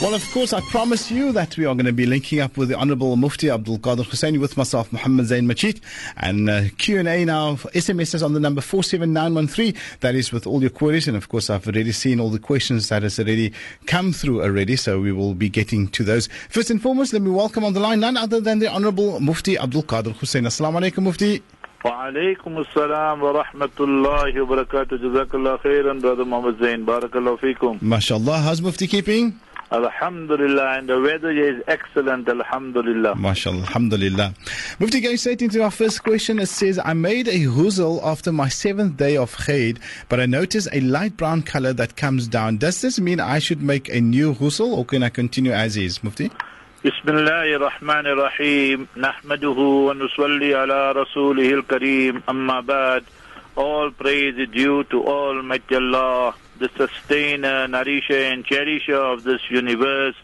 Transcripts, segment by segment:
Well, of course, I promise you that we are going to be linking up with the Honourable Mufti Abdul Kader Hoosain with myself, Muhammad Zain Machit, and uh, Q&A now. SMS is on the number 47913. That is with all your queries. And of course, I've already seen all the questions that has already come through already. So we will be getting to those. First and foremost, let me welcome on the line none other than the Honourable Mufti Abdul Kader Hoosain. Assalamu alaikum, Mufti. وعليكم السلام ورحمة الله وبركاته جزاك الله خيرا brother Muhammad Zain بارك الله فيكم ما شاء الله how's Mufti keeping Alhamdulillah and the weather is excellent Alhamdulillah MashaAllah, Alhamdulillah. Mufti, going straight into our first question, it says, I made a ghusl after my seventh day of Khayd, but I noticed a light brown color that comes down. Does this mean I should make a new ghusl or can I continue as is, Mufti? بسم الله الرحمن الرحيم نحمده ونصلي على رسوله الكريم أما بعد All praise is due to Almighty Allah, the sustainer, nourisher and cherisher of this universe.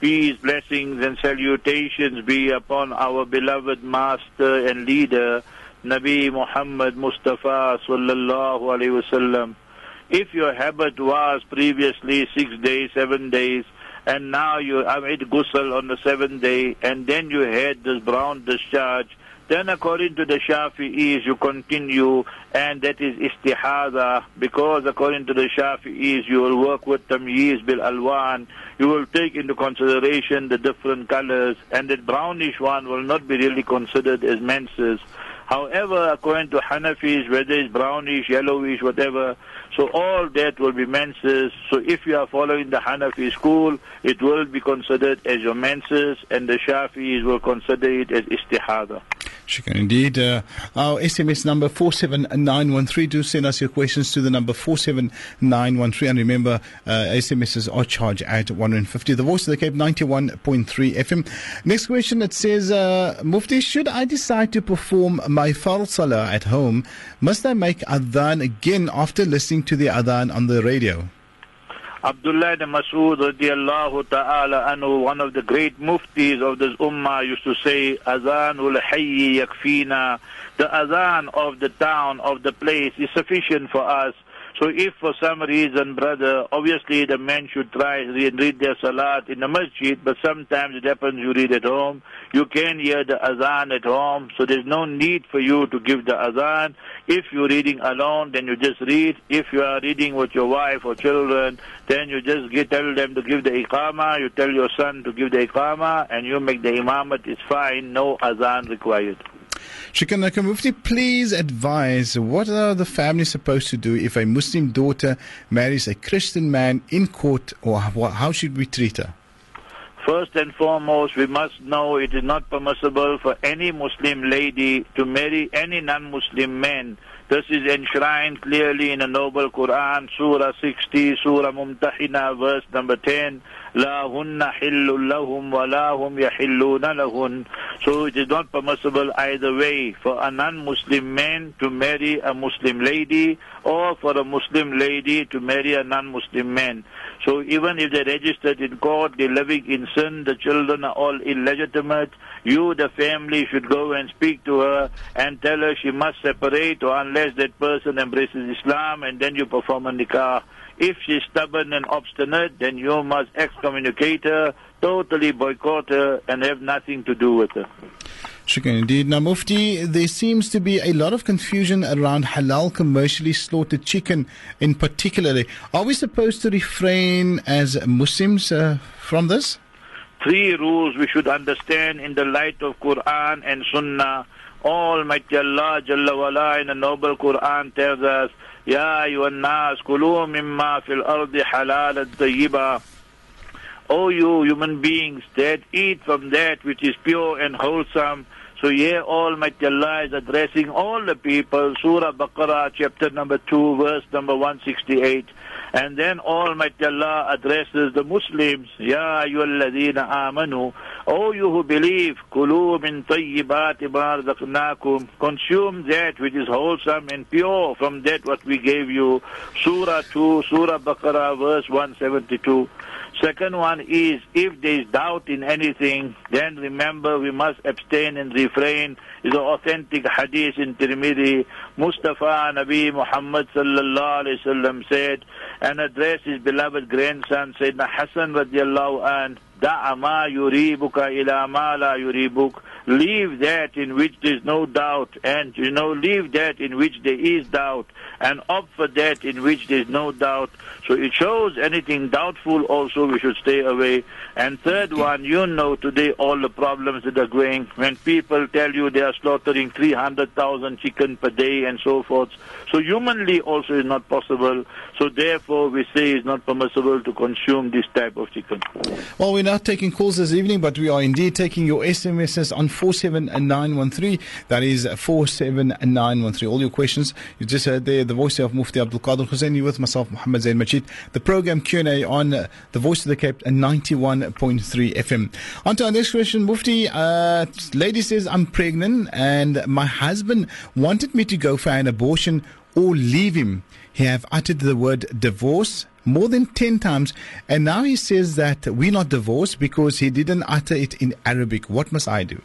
Peace, blessings and salutations be upon our beloved master and leader, Nabi Muhammad Mustafa sallallahu alayhi wasallam. If your habit was previously six days, seven days, and now you made ghusl on the seventh day, and then you had this brown discharge, then according to the Shafi'is, you continue, and that is istihada, because according to the Shafi'is, you will work with tamyiz bil alwan, you will take into consideration the different colors, and that brownish one will not be really considered as menses. However, according to Hanafis, whether it's brownish, yellowish, whatever, so all that will be menses. So if you are following the Hanafi school, it will be considered as your menses, and the Shafis will consider it as istihada. Shukran indeed. Uh, our SMS number 47913. Do send us your questions to the number 47913. And remember, uh, SMSs are charged at 150. The voice of the Cape 91.3 FM. Next question it says, uh, Mufti, should I decide to perform my fard salah at home, must I make adhan again after listening to the adhan on the radio? Abdullah ibn Mas'ud radiallahu ta'ala anhu, one of the great muftis of this ummah used to say, Azanul hayyi yakfina. The azan of the town, of the place is sufficient for us. So if for some reason, brother, obviously the men should try and read their salat in the masjid, but sometimes it happens you read at home. You can hear the azan at home, so there's no need for you to give the azan. If you're reading alone, then you just read. If you are reading with your wife or children, then you just get, tell them to give the iqama, you tell your son to give the iqama, and you make the imamat, it's fine, no azan required. Shukran Mufti, please advise what are the families supposed to do if a Muslim daughter marries a Christian man in court, or how should we treat her? First and foremost, we must know it is not permissible for any Muslim lady to marry any non-Muslim man. This is enshrined clearly in the Noble Quran, Surah 60, Surah Mumtahina, verse number 10. لا هن حل لهم ولا هم يحلون لهن. So it is not permissible either way for a non-Muslim man to marry a Muslim lady or for a Muslim lady to marry a non-Muslim man. So even if they're registered in court, they're living in sin, the children are all illegitimate, you, the family, should go and speak to her and tell her she must separate or unless that person embraces Islam and then you perform a nikah. If she's stubborn and obstinate, then you must excommunicate her, totally boycott her, and have nothing to do with her. Shukran indeed. Now, Mufti, there seems to be a lot of confusion around halal commercially slaughtered chicken in particular. Are we supposed to refrain as Muslims uh, from this? three rules we should understand in the light of Quran and Sunnah. Almighty Allah Jalla wala in the noble Quran tells us, Ya ayyuhan nas kulu mimma fil ardi halal at O you human beings, that eat from that which is pure and wholesome so here Almighty Allah is addressing all the people, Surah Baqarah chapter number 2 verse number 168. And then Almighty Allah addresses the Muslims, Ya ayyuhalladhina amanu, O you who believe, kulu min tayyibat ma consume that which is wholesome and pure from that what we gave you. Surah 2, Surah Baqarah, verse 172. Second one is if there is doubt in anything, then remember we must abstain and refrain. Is an authentic hadith in Tirmidhi. Mustafa Nabi Muhammad sallallahu alaihi wasallam said and addressed his beloved grandson Sayyidina Hassan radiallahu an, Da'a ma yuribuka ila ma la yuribuk. Leave that in which there is no doubt, and you know, leave that in which there is doubt, and opt for that in which there is no doubt. So it shows anything doubtful also we should stay away. And third one, you know today all the problems that are going when people tell you they are slaughtering 300,000 chicken per day and so forth. So humanly also is not possible. So therefore we say it's not permissible to consume this type of chicken. Well, we're not taking calls this evening, but we are indeed taking your SMSs on 47913. That is 47913. All your questions, you just heard there the voice of Mufti Abdul Kader Husseini with myself, Muhammad Zain Majid. The program Q&A on the voice of the Cape 91.3 FM. On to our next question, Mufti. Uh, lady says, I'm pregnant and my husband wanted me to go for an abortion or leave him. He have uttered the word divorce more than 10 times and now he says that we're not divorced because he didn't utter it in Arabic. What must I do?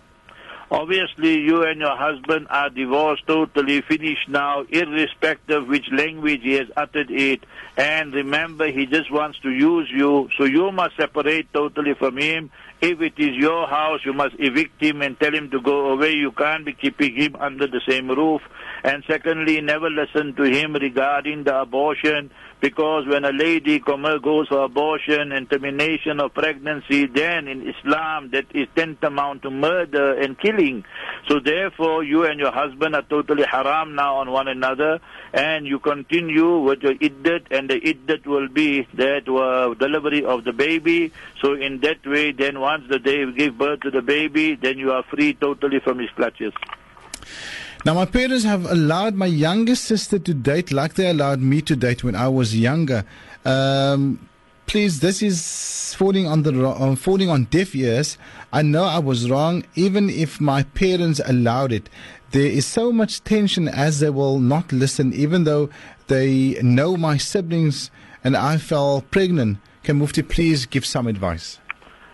Obviously, you and your husband are divorced, totally finished now, irrespective which language he has uttered it. And remember, he just wants to use you, so you must separate totally from him. If it is your house, you must evict him and tell him to go away. You can't be keeping him under the same roof. And secondly, never listen to him regarding the abortion because when a lady goes for abortion and termination of pregnancy, then in Islam that is tantamount to murder and killing. So therefore, you and your husband are totally haram now on one another, and you continue with your iddat, and the iddat will be that uh, delivery of the baby. So in that way, then once the day you give birth to the baby, then you are free totally from his clutches. Now, my parents have allowed my youngest sister to date like they allowed me to date when I was younger. Um, please, this is falling on the uh, falling on deaf ears. I know I was wrong, even if my parents allowed it. There is so much tension as they will not listen, even though they know my siblings and I fell pregnant. Can Mufti please give some advice?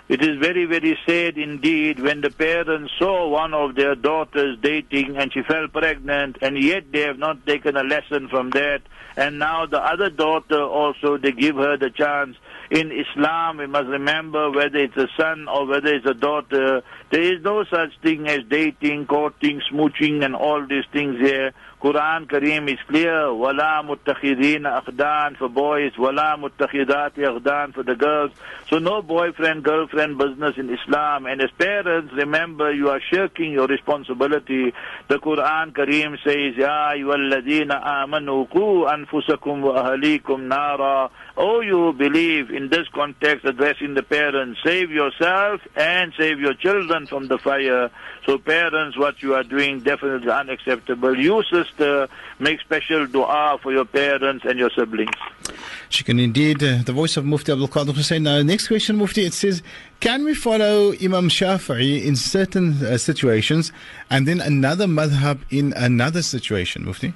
It is very, very sad indeed when the parents saw one of their daughters dating and she fell pregnant and yet they have not taken a lesson from that. And now the other daughter also, they give her the chance. In Islam, we must remember whether it's a son or whether it's a daughter, there is no such thing as dating, courting, smooching and all these things here. Quran Kareem is clear. Wala muttakhidin akhdan for boys. Wala muttakhidat akhdan for the girls. So no boyfriend, girlfriend business in Islam. And as parents, remember you are shirking your responsibility. The Quran Kareem says, Ya ayyuhalladhina amanu ku anfusakum wa ahalikum nara. Oh, you believe in this context addressing the parents, save yourself and save your children from the fire. So parents, what you are doing definitely unacceptable. Make special dua for your parents and your siblings. She can indeed. Uh, the voice of Mufti Abdul Kader Hoosain. Now, next question, Mufti, it says, can we follow Imam Shafi'i in certain uh, situations and then another madhab in another situation, Mufti?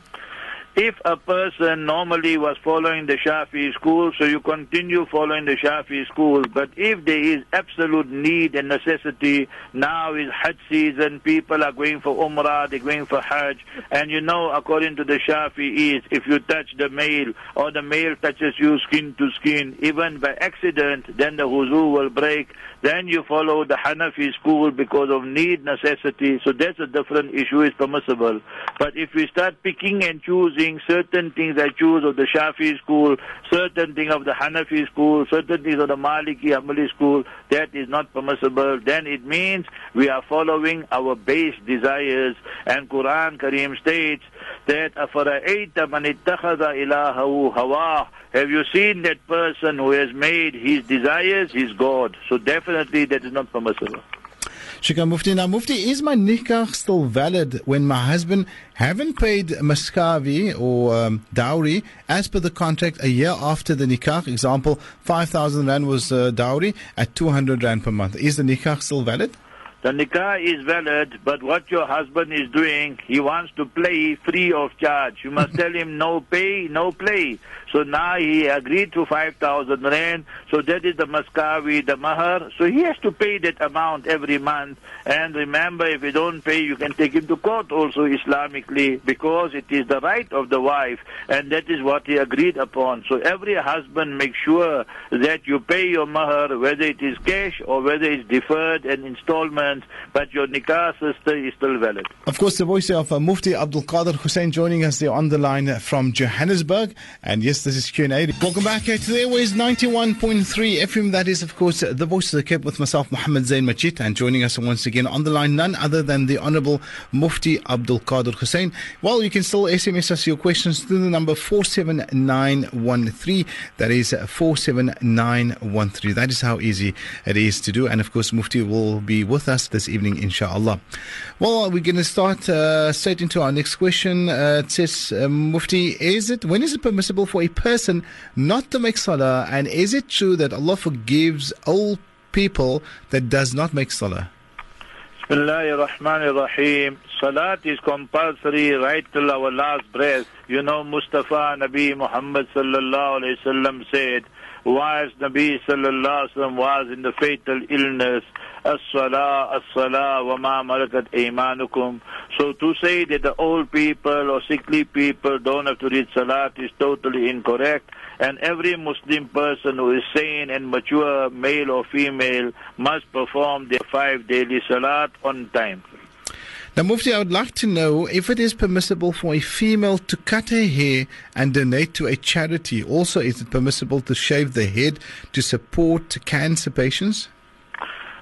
If a person normally was following the Shafi school, so you continue following the Shafi school, but if there is absolute need and necessity, now is Hajj season, people are going for Umrah, they're going for Hajj, and you know, according to the Shafi is, if you touch the male, or the male touches you skin to skin, even by accident, then the wuzu will break, then you follow the Hanafi school because of need, necessity, so that's a different issue, is permissible. But if we start picking and choosing, certain things I choose of the Shafi school, certain thing of the Hanafi school, certain things of the Maliki Hanbali school, that is not permissible, then it means we are following our base desires. And Quran Kareem states that أَفَرَأَيْتَ مَنِ اتَّخَذَ إِلَهَهُ هَوَاهُ Have you seen that person who has made his desires his God? So definitely that is not permissible. Shukran Mufti. Now, Mufti, is my nikah still valid when my husband haven't paid maskawi or um, dowry as per the contract a year after the nikah? Example, 5,000 rand was uh, dowry at 200 rand per month. Is the nikah still valid? The nikah is valid, but what your husband is doing, he wants to play free of charge. You must tell him no pay, no play. So now he agreed to 5,000 rand. So that is the maskawi, the mahar. So he has to pay that amount every month. And remember, if you don't pay, you can take him to court also Islamically because it is the right of the wife. And that is what he agreed upon. So every husband make sure that you pay your mahar, whether it is cash or whether it's deferred and installment but your nikah sister is still valid. Of course, the voice of uh, Mufti Abdul Kader Hoosain joining us there on the line from Johannesburg. And yes, this is Q&A. Welcome back uh, to the Airways 91.3 FM. That is, of course, uh, the voice of the Cape with myself, Muhammad Zain Majid. And joining us once again on the line, none other than the Honorable Mufti Abdul Kader Hoosain. Well, you can still SMS us your questions to the number 47913. That is 47913. That is how easy it is to do. And of course, Mufti will be with us us this evening, inshallah. Well, we're going to start uh, straight into our next question. Uh, it says, uh, Mufti, is it when is it permissible for a person not to make salah, and is it true that Allah forgives old people that does not make salah? Bismillahir. Salat is compulsory right till our last breath. You know, Mustafa Nabi Muhammad sallallahu alayhi wasallam said, whilst Nabi sallallahu alayhi wasallam was in the fatal illness, as-salah, as-salah, wa ma malakat imanukum. So to say that the old people or sickly people don't have to read salat is totally incorrect. And every Muslim person who is sane and mature, male or female, must perform their five daily salat on time. Now, Mufti, I would like to know if it is permissible for a female to cut her hair and donate to a charity. Also, is it permissible to shave the head to support cancer patients?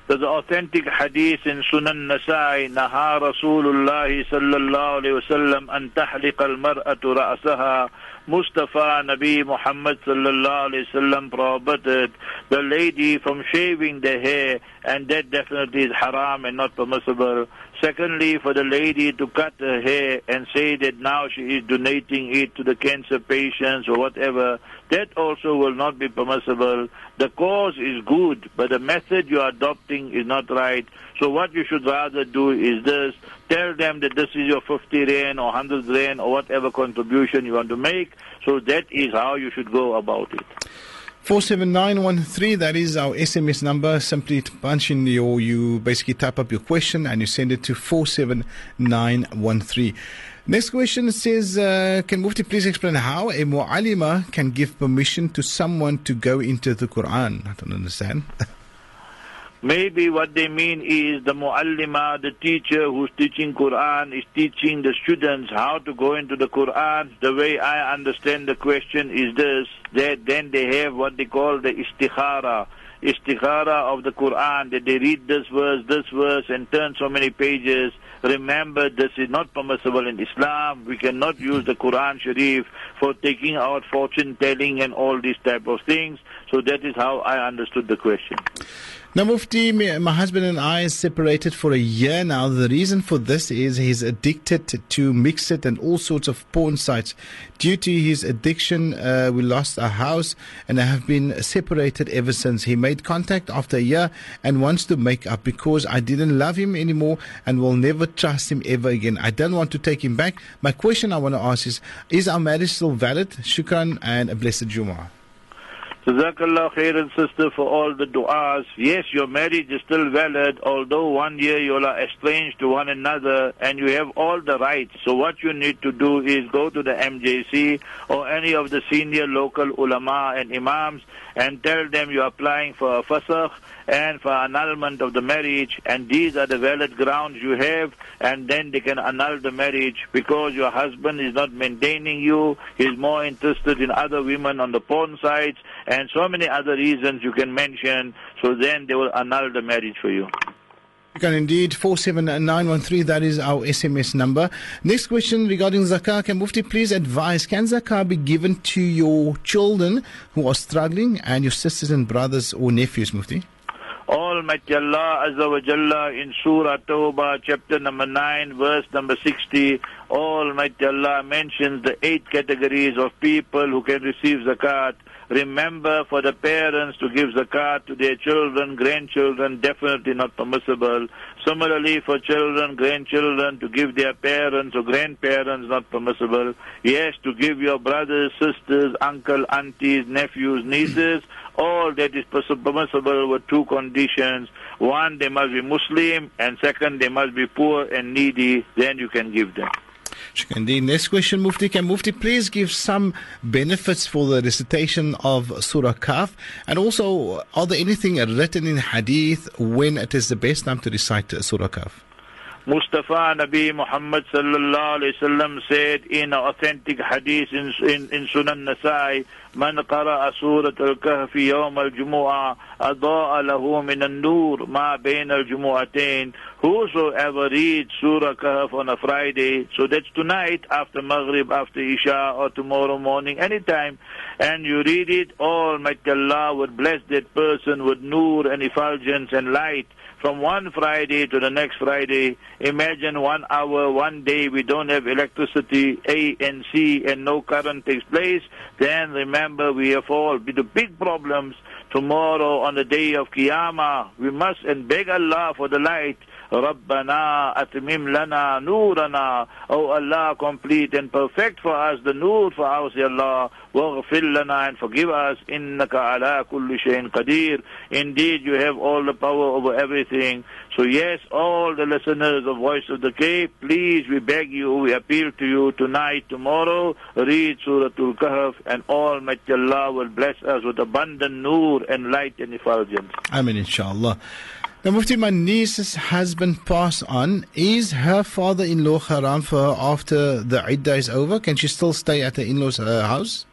There's an authentic hadith in Sunan Nasai, Naha Rasulullah sallallahu alayhi wasallam an tahliq al-mar'atu ra'saha. Mustafa Nabi Muhammad sallallahu alayhi wasallam prohibited the lady from shaving the hair and that definitely is haram and not permissible. Secondly, for the lady to cut her hair and say that now she is donating it to the cancer patients or whatever, that also will not be permissible. The cause is good, but the method you are adopting is not right. So what you should rather do is this. Tell them that this is your 50 rand or 100 rand or whatever contribution you want to make. So that is how you should go about it. 47913, that is our SMS number. Simply punch in your, you basically type up your question and you send it to 47913. Next question says, uh, can Mufti please explain how a mu'allima can give permission to someone to go into the Quran? I don't understand. Maybe what they mean is the muallima, the teacher who's teaching Quran, is teaching the students how to go into the Quran. The way I understand the question is this, that then they have what they call the istikhara, istikhara of the Quran, that they read this verse, this verse, and turn so many pages. Remember, this is not permissible in Islam. We cannot use the Quran Sharif for taking out fortune telling and all these type of things. So that is how I understood the question. Now, Mufti, my husband and I separated for a year now. The reason for this is he's addicted to Mxit and all sorts of porn sites. Due to his addiction, uh, we lost our house and I have been separated ever since. He made contact after a year and wants to make up because I didn't love him anymore and will never trust him ever again. I don't want to take him back. My question I want to ask is, is our marriage still valid? Shukran and a blessed Jummah. Jazakallah khairan sister for all the du'as. Yes, your marriage is still valid, although one year you are estranged to one another and you have all the rights. So what you need to do is go to the MJC or any of the senior local ulama and imams and tell them you're applying for a fasakh and for annulment of the marriage and these are the valid grounds you have and then they can annul the marriage because your husband is not maintaining you, he's more interested in other women on the porn sites and so many other reasons you can mention. So then they will annul the marriage for you. You can indeed 47913, that is our SMS number. Next question regarding zakah. Can Mufti please advise, can zakah be given to your children who are struggling and your sisters and brothers or nephews, Mufti? all Almighty Allah Azza wa Jalla in Surah Tawbah, chapter number 9, verse number 60, Almighty Allah mentions the eight categories of people who can receive zakat. Remember for the parents to give zakat to their children, grandchildren, definitely not permissible. Similarly for children, grandchildren to give their parents or grandparents, not permissible. Yes, to give your brothers, sisters, uncle, aunties, nephews, nieces, hmm. all that is permissible with two conditions. One, they must be Muslim, and second, they must be poor and needy, then you can give them. Shukran. Next question, Mufti. Can Mufti please give some benefits for the recitation of Surah Kahf? And also, are there anything written in Hadith when it is the best time to recite Surah Kahf? Mustafa Nabi Muhammad sallallahu alayhi wasallam said in authentic hadith in, in, in Sunan Nasai, من قرأ سورة الكهف يوم الجمعة أضاء له من النور ما بين الجمعتين Whosoever reads Surah Kahf on a Friday, so that's tonight after Maghrib, after Isha, or tomorrow morning, anytime, and you read it, Almighty Allah would bless that person with nur and effulgence and light from one Friday to the next Friday. Imagine one hour, one day we don't have electricity, A and C, and no current takes place. Then remember we have all the big problems tomorrow on the day of Qiyamah. We must and beg Allah for the light. Rabbana atmim lana nurana. O Allah, complete and perfect for us the nur for us, Ya Allah. Waghfir lana and forgive us. Innaka ala kulli shayin qadir. Indeed, you have all the power over everything. So yes, all the listeners of Voice of the Cape, please, we beg you, we appeal to you tonight, tomorrow, read Surah Al-Kahf and Almighty Allah will bless us with abundant nur and light and effulgence. mean inshallah now, Mufti, my niece's husband passed on. Is her father-in-law haram for her after the iddah is over? Can she still stay at her in-law's uh, house?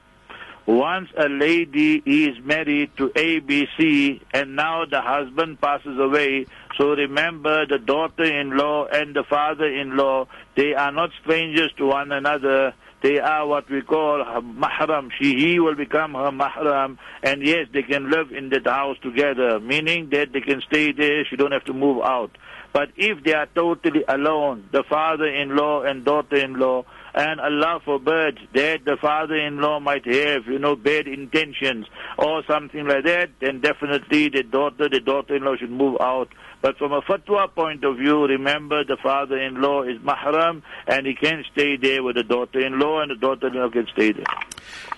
Once a lady is married to ABC and now the husband passes away, so remember the daughter-in-law and the father-in-law, they are not strangers to one another they are what we call mahram. She, he will become her mahram, and yes, they can live in that house together, meaning that they can stay there, she don't have to move out. But if they are totally alone, the father-in-law and daughter-in-law, and Allah forbids that the father-in-law might have, you know, bad intentions or something like that, then definitely the daughter, the daughter-in-law should move out. But from a fatwa point of view, remember the father-in-law is mahram and he can stay there with the daughter-in-law and the daughter-in-law can stay there.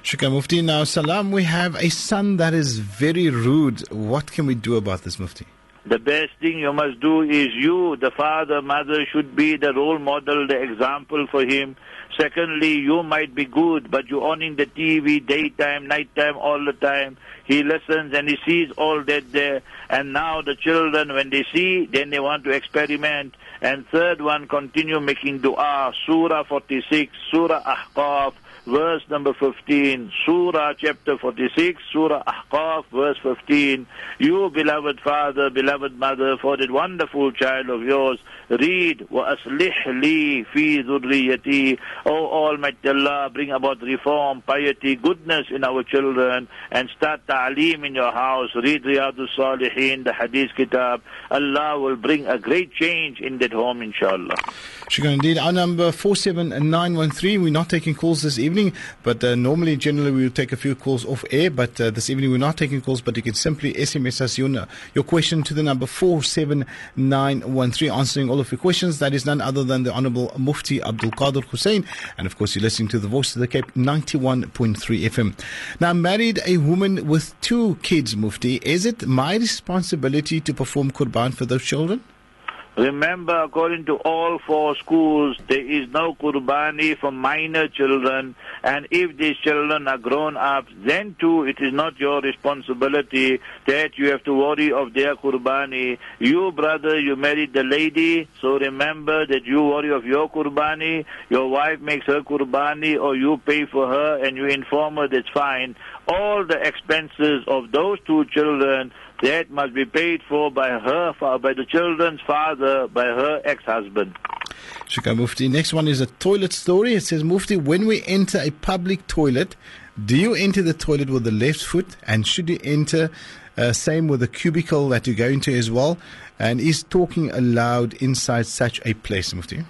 Shukran Mufti. Now, Salam, we have a son that is very rude. What can we do about this, Mufti? The best thing you must do is you, the father, mother, should be the role model, the example for him. Secondly, you might be good, but you're owning the TV daytime, nighttime, all the time. He listens and he sees all that there. And now the children, when they see, then they want to experiment. And third one, continue making dua. Surah 46, Surah Ahqaf, verse number 15, Surah chapter 46, Surah Ahqaf, verse 15. You, beloved father, beloved mother, for that wonderful child of yours, read, وَأَصْلِحْ لِي فِي ذُرِّيَّتِي O Almighty Allah, bring about reform, piety, goodness in our children, and start ta'aleem in your house. Read Riyadus Salihin, the Hadith Kitab. Allah will bring a great change in that home, inshallah. Shukran indeed. Our number 47913. We're not taking calls this evening, but uh, normally, generally, we will take a few calls off air. But uh, this evening, we're not taking calls, but you can simply SMS us your, your question to the number 47913, answering all of your questions. That is none other than the Honorable Mufti Abdul Kader Hoosain. And of course, you're listening to the Voice of the Cape 91.3 FM. Now, married a woman with two kids, Mufti. Is it my responsibility to perform Qurban for those children? Remember, according to all four schools, there is no kurbani for minor children, and if these children are grown up, then too it is not your responsibility that you have to worry of their kurbani. You, brother, you married the lady, so remember that you worry of your kurbani, your wife makes her kurbani, or you pay for her and you inform her that's fine. All the expenses of those two children that must be paid for by her, by the children's father, by her ex-husband. Shukran Mufti. Next one is a toilet story. It says, Mufti, when we enter a public toilet, do you enter the toilet with the left foot and should you enter Uh, same with the cubicle that you go into as well. And is talking aloud inside such a place, Mufti?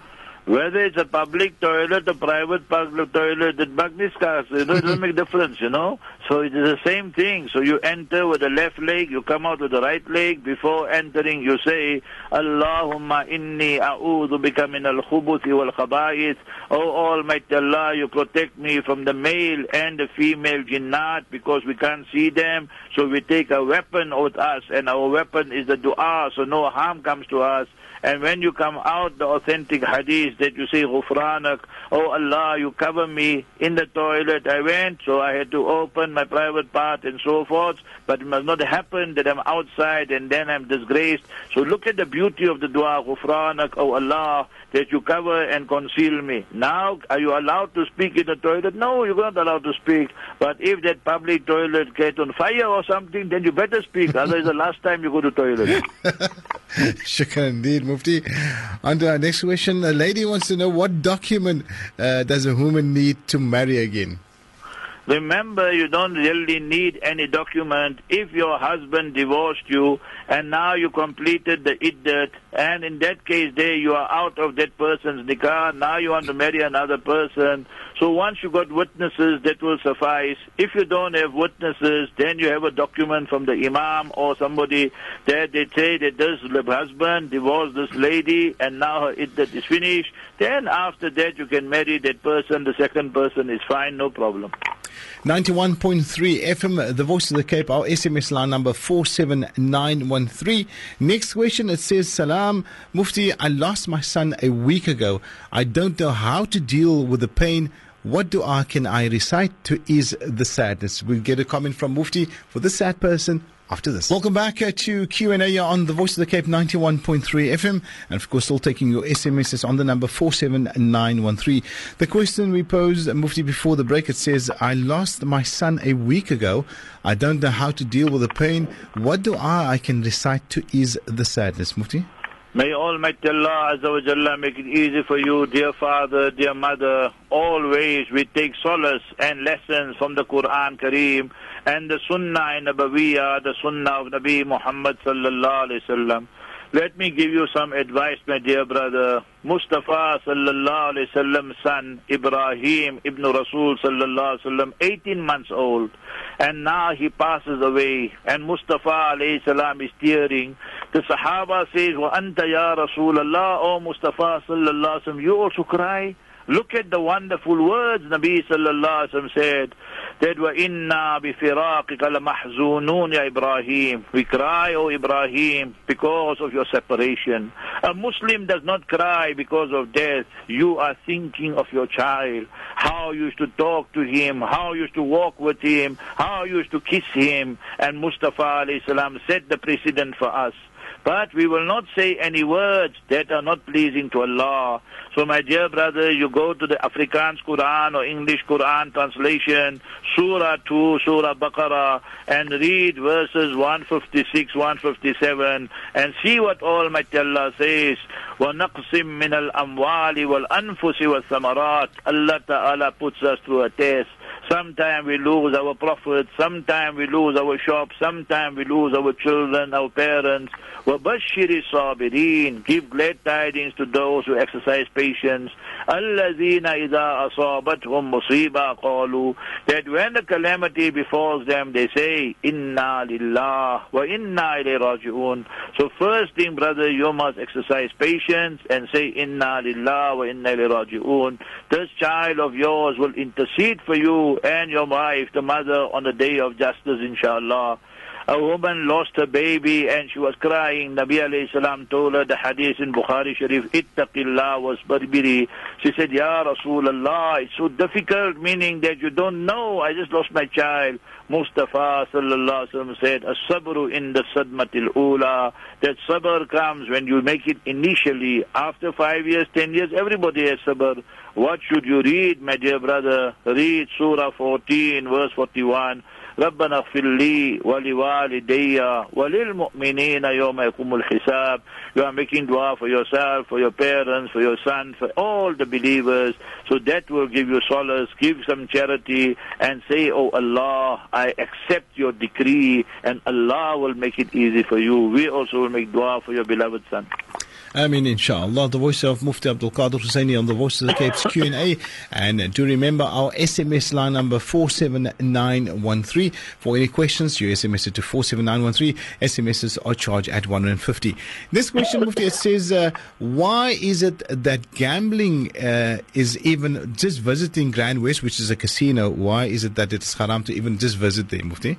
Whether it's a public toilet, a private public toilet, it magniscas, you know, it doesn't mm-hmm. make difference, you know. So it is the same thing. So you enter with the left leg, you come out with the right leg. Before entering, you say, Allahumma inni a'udhu bika min al-khubuthi wal khaba'ith. Oh Almighty Allah, you protect me from the male and the female jinnat because we can't see them. So we take a weapon with us and our weapon is the dua so no harm comes to us. And when you come out, the authentic hadith that you say, Ghufranak, oh Allah, you cover me in the toilet. I went, so I had to open my private part and so forth. But it must not happen that I'm outside and then I'm disgraced. So look at the beauty of the dua, Ghufranak, oh Allah, that you cover and conceal me. Now, are you allowed to speak in the toilet? No, you're not allowed to speak. But if that public toilet gets on fire or something, then you better speak. Otherwise, the last time you go to toilet. Shukran indeed, Mufti. On to our next question. A lady wants to know what document uh, does a woman need to marry again? Remember, you don't really need any document if your husband divorced you and now you completed the iddat and in that case there you are out of that person's nikah, now you want to marry another person. So once you got witnesses, that will suffice. If you don't have witnesses, then you have a document from the imam or somebody that they say that this husband divorced this lady and now her iddat is finished. Then after that you can marry that person, the second person is fine, no problem. 91.3 FM, the voice of the Cape, our SMS line number 47913. Next question, it says, Salam, Mufti, I lost my son a week ago. I don't know how to deal with the pain. What dua can I recite to ease the sadness? We'll get a comment from Mufti for the sad person after this. Welcome back uh, to Q&A on the Voice of the Cape 91.3 FM. And of course, still taking your SMSs on the number 47913. The question we posed, uh, Mufti, before the break, it says, I lost my son a week ago. I don't know how to deal with the pain. What do I, I can recite to ease the sadness, Mufti? May Almighty Allah Azza wa Jalla make it easy for you, dear father, dear mother. Always we take solace and lessons from the Quran Kareem and the Sunnah Nabawiyah, the Sunnah of Nabi Muhammad sallallahu alayhi wasallam. Let me give you some advice, my dear brother. Mustafa sallallahu alayhi wasallam's son, Ibrahim ibn Rasul sallallahu alayhi wasallam, 18 months old. And now he passes away. And Mustafa alayhi salam is tearing. The Sahaba says, Wa anta ya Rasulallah, O Mustafa sallallahu alayhi wasallam, you also cry? Look at the wonderful words Nabi sallallahu alaihi wasallam said Ibrahim. We cry, O Ibrahim, because of your separation. A Muslim does not cry because of death. You are thinking of your child, how you used to talk to him, how you used to walk with him, how you used to kiss him. And Mustafa salam set the precedent for us. But we will not say any words that are not pleasing to Allah. So my dear brother, you go to the Afrikaans Quran or English Quran translation, Surah 2, Surah Baqarah, and read verses 156, 157, and see what Almighty Allah says. وَنَقْسِم مِّنَ الْأَمْوَالِ وَالْأَنفُسِ وَالثَّمَرَاتِ Allah Ta'ala puts us through a test. Sometimes we lose our profit, sometimes we lose our shop, sometimes we lose our children, our parents. وَبَشِّرِ الصَّابِرِينَ Give glad tidings to those who exercise patience. الَّذِينَ إِذَا أَصَابَتْهُمْ مُصِيبَةٌ قَالُوا That when the calamity befalls them, they say, إِنَّا لِلَّهِ وَإِنَّا إِلَيْهِ رَاجِعُونَ So first thing, brother, you must exercise patience and say, إِنَّا لِلَّهِ وَإِنَّا إِلَيْهِ رَاجِعُونَ This child of yours will intercede for you and your wife, the mother, on the day of justice, inshallah. A woman lost her baby and she was crying. Nabi alayhi salam told her the hadith in Bukhari Sharif, Ittaqillah was barbiri. She said, Ya Rasulullah, it's so difficult, meaning that you don't know, I just lost my child. Mustafa sallallahu alaihi wasallam said, "As-sabru in the sadmatil ula." That sabr comes when you make it initially. After five years, ten years, everybody has sabr. What should you read, my dear brother? Read Surah 14, verse 41. ربنا اغفر لي ولوالدي وللمؤمنين يوم يقوم الحساب you are making dua for yourself for your parents for your son for all the believers so that will give you solace give some charity and say oh Allah I accept your decree and Allah will make it easy for you we also will make dua for your beloved son I mean, inshallah, the voice of Mufti Abdul Kader Husseini on the Voice of the Cape's Q&A. And do remember our SMS line number 47913. For any questions, you SMS it to 47913. SMSs are charged at 150. This question, Mufti, it says, uh, why is it that gambling uh, is even just visiting Grand West, which is a casino, why is it that it's haram to even just visit there, Mufti?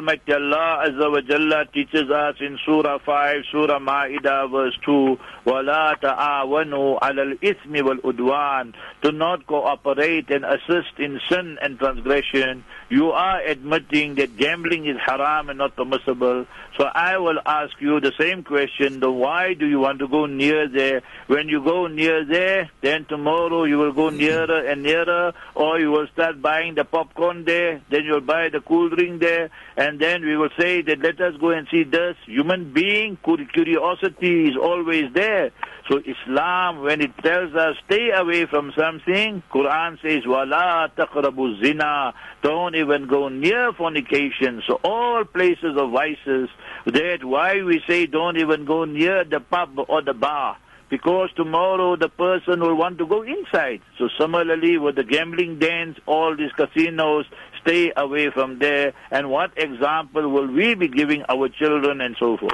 Almighty Allah Azza wa Jalla teaches us in Surah 5, Surah Ma'idah verse 2, وَلَا تَعَاوَنُوا عَلَى الْإِثْمِ وَالْأُدْوَانِ Do not cooperate and assist in sin and transgression. You are admitting that gambling is haram and not permissible. So I will ask you the same question, the why do you want to go near there? When you go near there, then tomorrow you will go nearer and nearer, or you will start buying the popcorn there, then you'll buy the cool drink there, and then we will say that let us go and see this. Human being, curiosity is always there. So Islam, when it tells us stay away from something, Quran says, "Wala taqrabu zina." Don't even go near fornication. So all places of vices. That why we say don't even go near the pub or the bar because tomorrow the person will want to go inside. So similarly with the gambling dens, all these casinos, stay away from there. And what example will we be giving our children and so forth?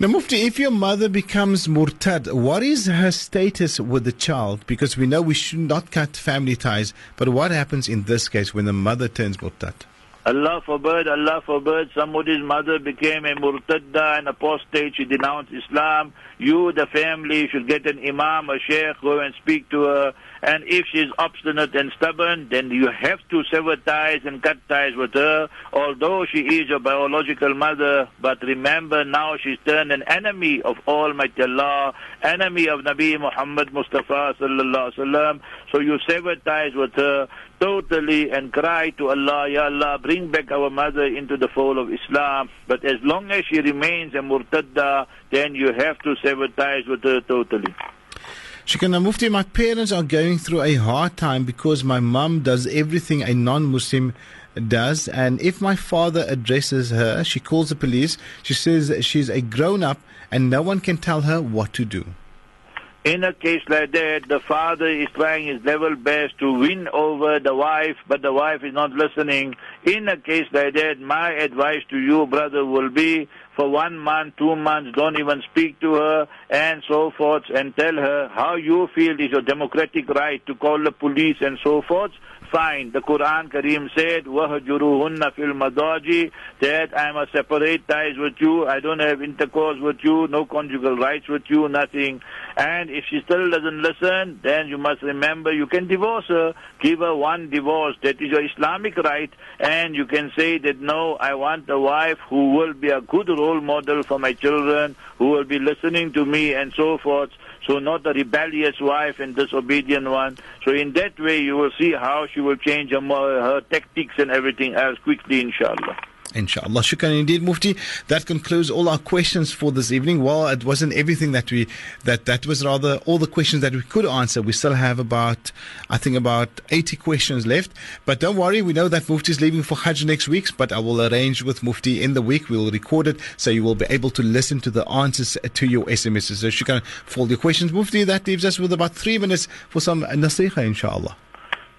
Now, Mufti, if your mother becomes murtad, what is her status with the child? Because we know we should not cut family ties, but what happens in this case when the mother turns murtad? Allah forbid, Allah forbid, somebody's mother became a murtadda and apostate, she denounced Islam. You, the family, should get an imam, a sheikh, go and speak to her. And if she's obstinate and stubborn, then you have to sever ties and cut ties with her, although she is your biological mother. But remember now she's turned an enemy of Almighty Allah, enemy of Nabi Muhammad Mustafa sallallahu alaihi wasallam. So you sever ties with her totally and cry to Allah, Ya Allah, bring back our mother into the fold of Islam. But as long as she remains a murtadda, then you have to sever ties with her totally. Shikana Mufti, my parents are going through a hard time because my mum does everything a non Muslim does. And if my father addresses her, she calls the police. She says she's a grown up and no one can tell her what to do. In a case like that, the father is trying his level best to win over the wife, but the wife is not listening. In a case like that, my advice to you, brother, will be for one month, two months, don't even speak to her, and so forth, and tell her how you feel is your democratic right to call the police and so forth fine. The Quran Kareem said, وَهَجُرُهُنَّ فِي الْمَضَاجِ That I must separate ties with you, I don't have intercourse with you, no conjugal rights with you, nothing. And if she still doesn't listen, then you must remember you can divorce her, give her one divorce, that is your Islamic right, and you can say that no, I want a wife who will be a good role model for my children, who will be listening to me and so forth. So not a rebellious wife and disobedient one. So in that way, you will see how she will change her, her tactics and everything else quickly, inshallah. Inshallah. Shukran indeed, Mufti. That concludes all our questions for this evening. Well, it wasn't everything that we, that, that was rather all the questions that we could answer. We still have about, I think about 80 questions left. But don't worry, we know that Mufti is leaving for Hajj next week, but I will arrange with Mufti in the week. We will record it so you will be able to listen to the answers to your SMSs. So Shukran for all your questions. Mufti, that leaves us with about three minutes for some nasiha, inshallah.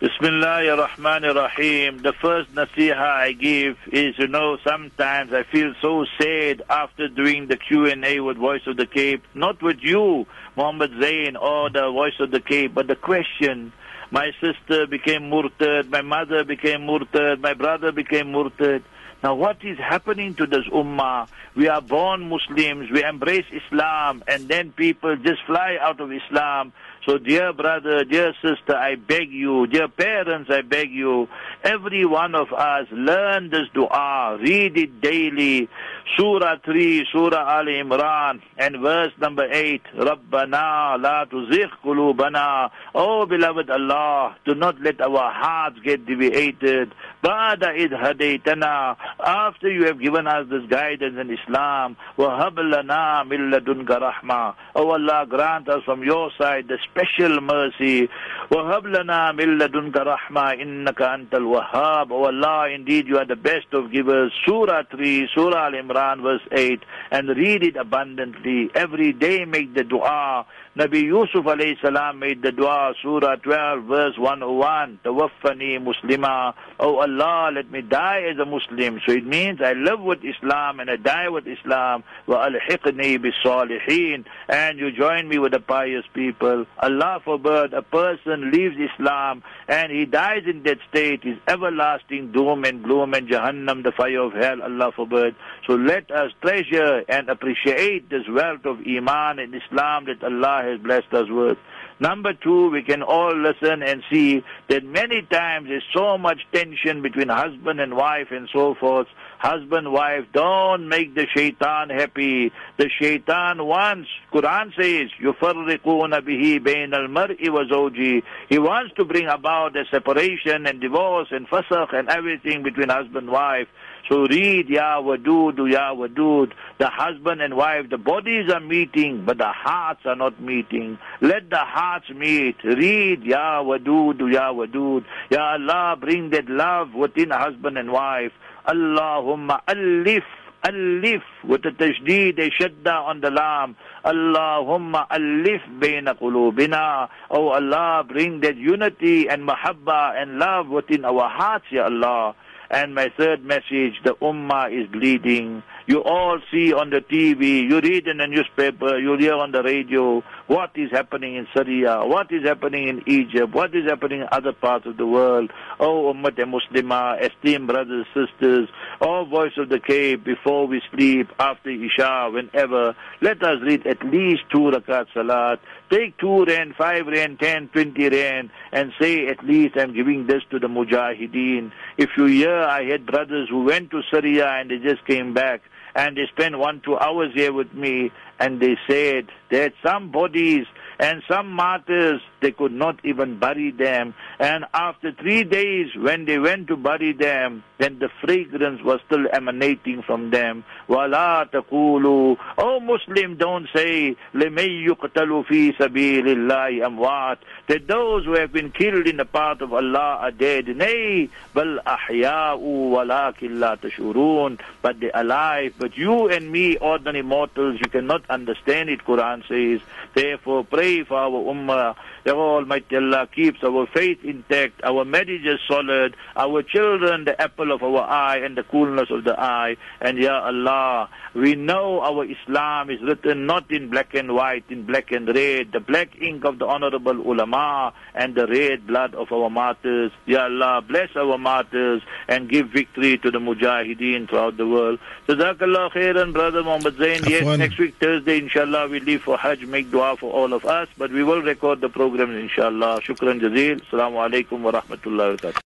Bismillah ar-Rahman ar-Rahim. The first nasiha I give is, you know, sometimes I feel so sad after doing the Q&A with Voice of the Cape, not with you, Muhammad Zain, or the Voice of the Cape, but the question, my sister became murtad, my mother became murtad, my brother became murtad. Now what is happening to this ummah? We are born Muslims, we embrace Islam, and then people just fly out of Islam. So, dear brother, dear sister, I beg you, dear parents, I beg you, every one of us learn this dua, read it daily. Surah 3, Surah Al Imran, and verse number 8, Rabbana la tuzigh qulubana. Oh, beloved Allah, do not let our hearts get deviated. Ba'da id hadaytana. After you have given us this guidance in Islam, wa hablana min ladunka rahma. Oh Allah, grant us from your side the special mercy. Wa hablana min ladunka rahma innaka antal wahhab. Oh Allah, indeed you are the best of givers. Surah 3, Surah Al Imran, verse 8, and read it abundantly. Every day make the dua. Nabi Yusuf alayhi salam made the dua, Surah 12, verse 101, Tawaffani Muslima. Oh Allah, let me die as a Muslim. So it means I live with Islam and I die with Islam. Wa alhiqni bis-salihin. And you join me with the pious people. Allah forbid a person leaves Islam and he dies in that state, is everlasting doom and gloom and Jahannam, the fire of hell, Allah forbid. So let us treasure and appreciate this wealth of Iman and Islam that Allah has blessed us with. Number two, we can all listen and see that many times there's so much tension between husband and wife and so forth. Husband, wife, don't make the shaitan happy. The shaitan wants, Quran says, يُفَرِّقُونَ بِهِ بَيْنَ الْمَرْءِ وَزَوْجِهِ He wants to bring about a separation and divorce and fasakh and everything between husband and wife. So read Ya Wadud, Ya Wadud. The husband and wife, the bodies are meeting, but the hearts are not meeting. Let the hearts meet. Read Ya Wadud, Ya Wadud. Ya Allah, bring that love within husband and wife. Allahumma alif alif with the tashdid, a shadda on the lam. Allahumma allif bayna qulubina. Oh Allah, bring that unity and mahabba and love within our hearts, Ya Allah. And my third message, the ummah is bleeding. You all see on the TV, you read in the newspaper, you hear on the radio what is happening in Syria, what is happening in Egypt, what is happening in other parts of the world. Oh, Ummat Muslimah, esteemed brothers, and sisters, oh, voice of the Cape, before we sleep, after Isha, whenever, let us read at least two rakat salat. Take two rand, five rand, ten, twenty rand, and say at least I'm giving this to the mujahideen. If you hear, I had brothers who went to Syria and they just came back and they spent one, two hours here with me, and they said that some bodies and some martyrs, they could not even bury them. And after three days, when they went to bury them, then the fragrance was still emanating from them. وَلَا تَقُولُوا Oh Muslim, don't say, لَمَيْ يُقْتَلُ فِي سَبِيلِ اللَّهِ أَمْوَاتٍ That those who have been killed in the path of Allah are dead. Nay, بَلْ أَحْيَاءُ وَلَكِنْ لَا تَشُورُونَ But they're alive. But you and me, ordinary mortals, you cannot understand it, Quran says. Therefore, pray for our ummah. That Almighty Allah keeps our faith intact, our marriages solid, our children the apple of our eye and the coolness of the eye. And Ya Allah, we know our Islam is written not in black and white, in black and red, the black ink of the honorable ulama and the red blood of our martyrs. Ya Allah, bless our martyrs and give victory to the mujahideen throughout the world. Jazakallah khairan, brother Muhammad Zain. Yes, next week Thursday, inshallah, we leave for Hajj, make dua for all of us, but we will record the program, inshallah. Shukran jazeel. Assalamu alaikum wa rahmatullahi wa.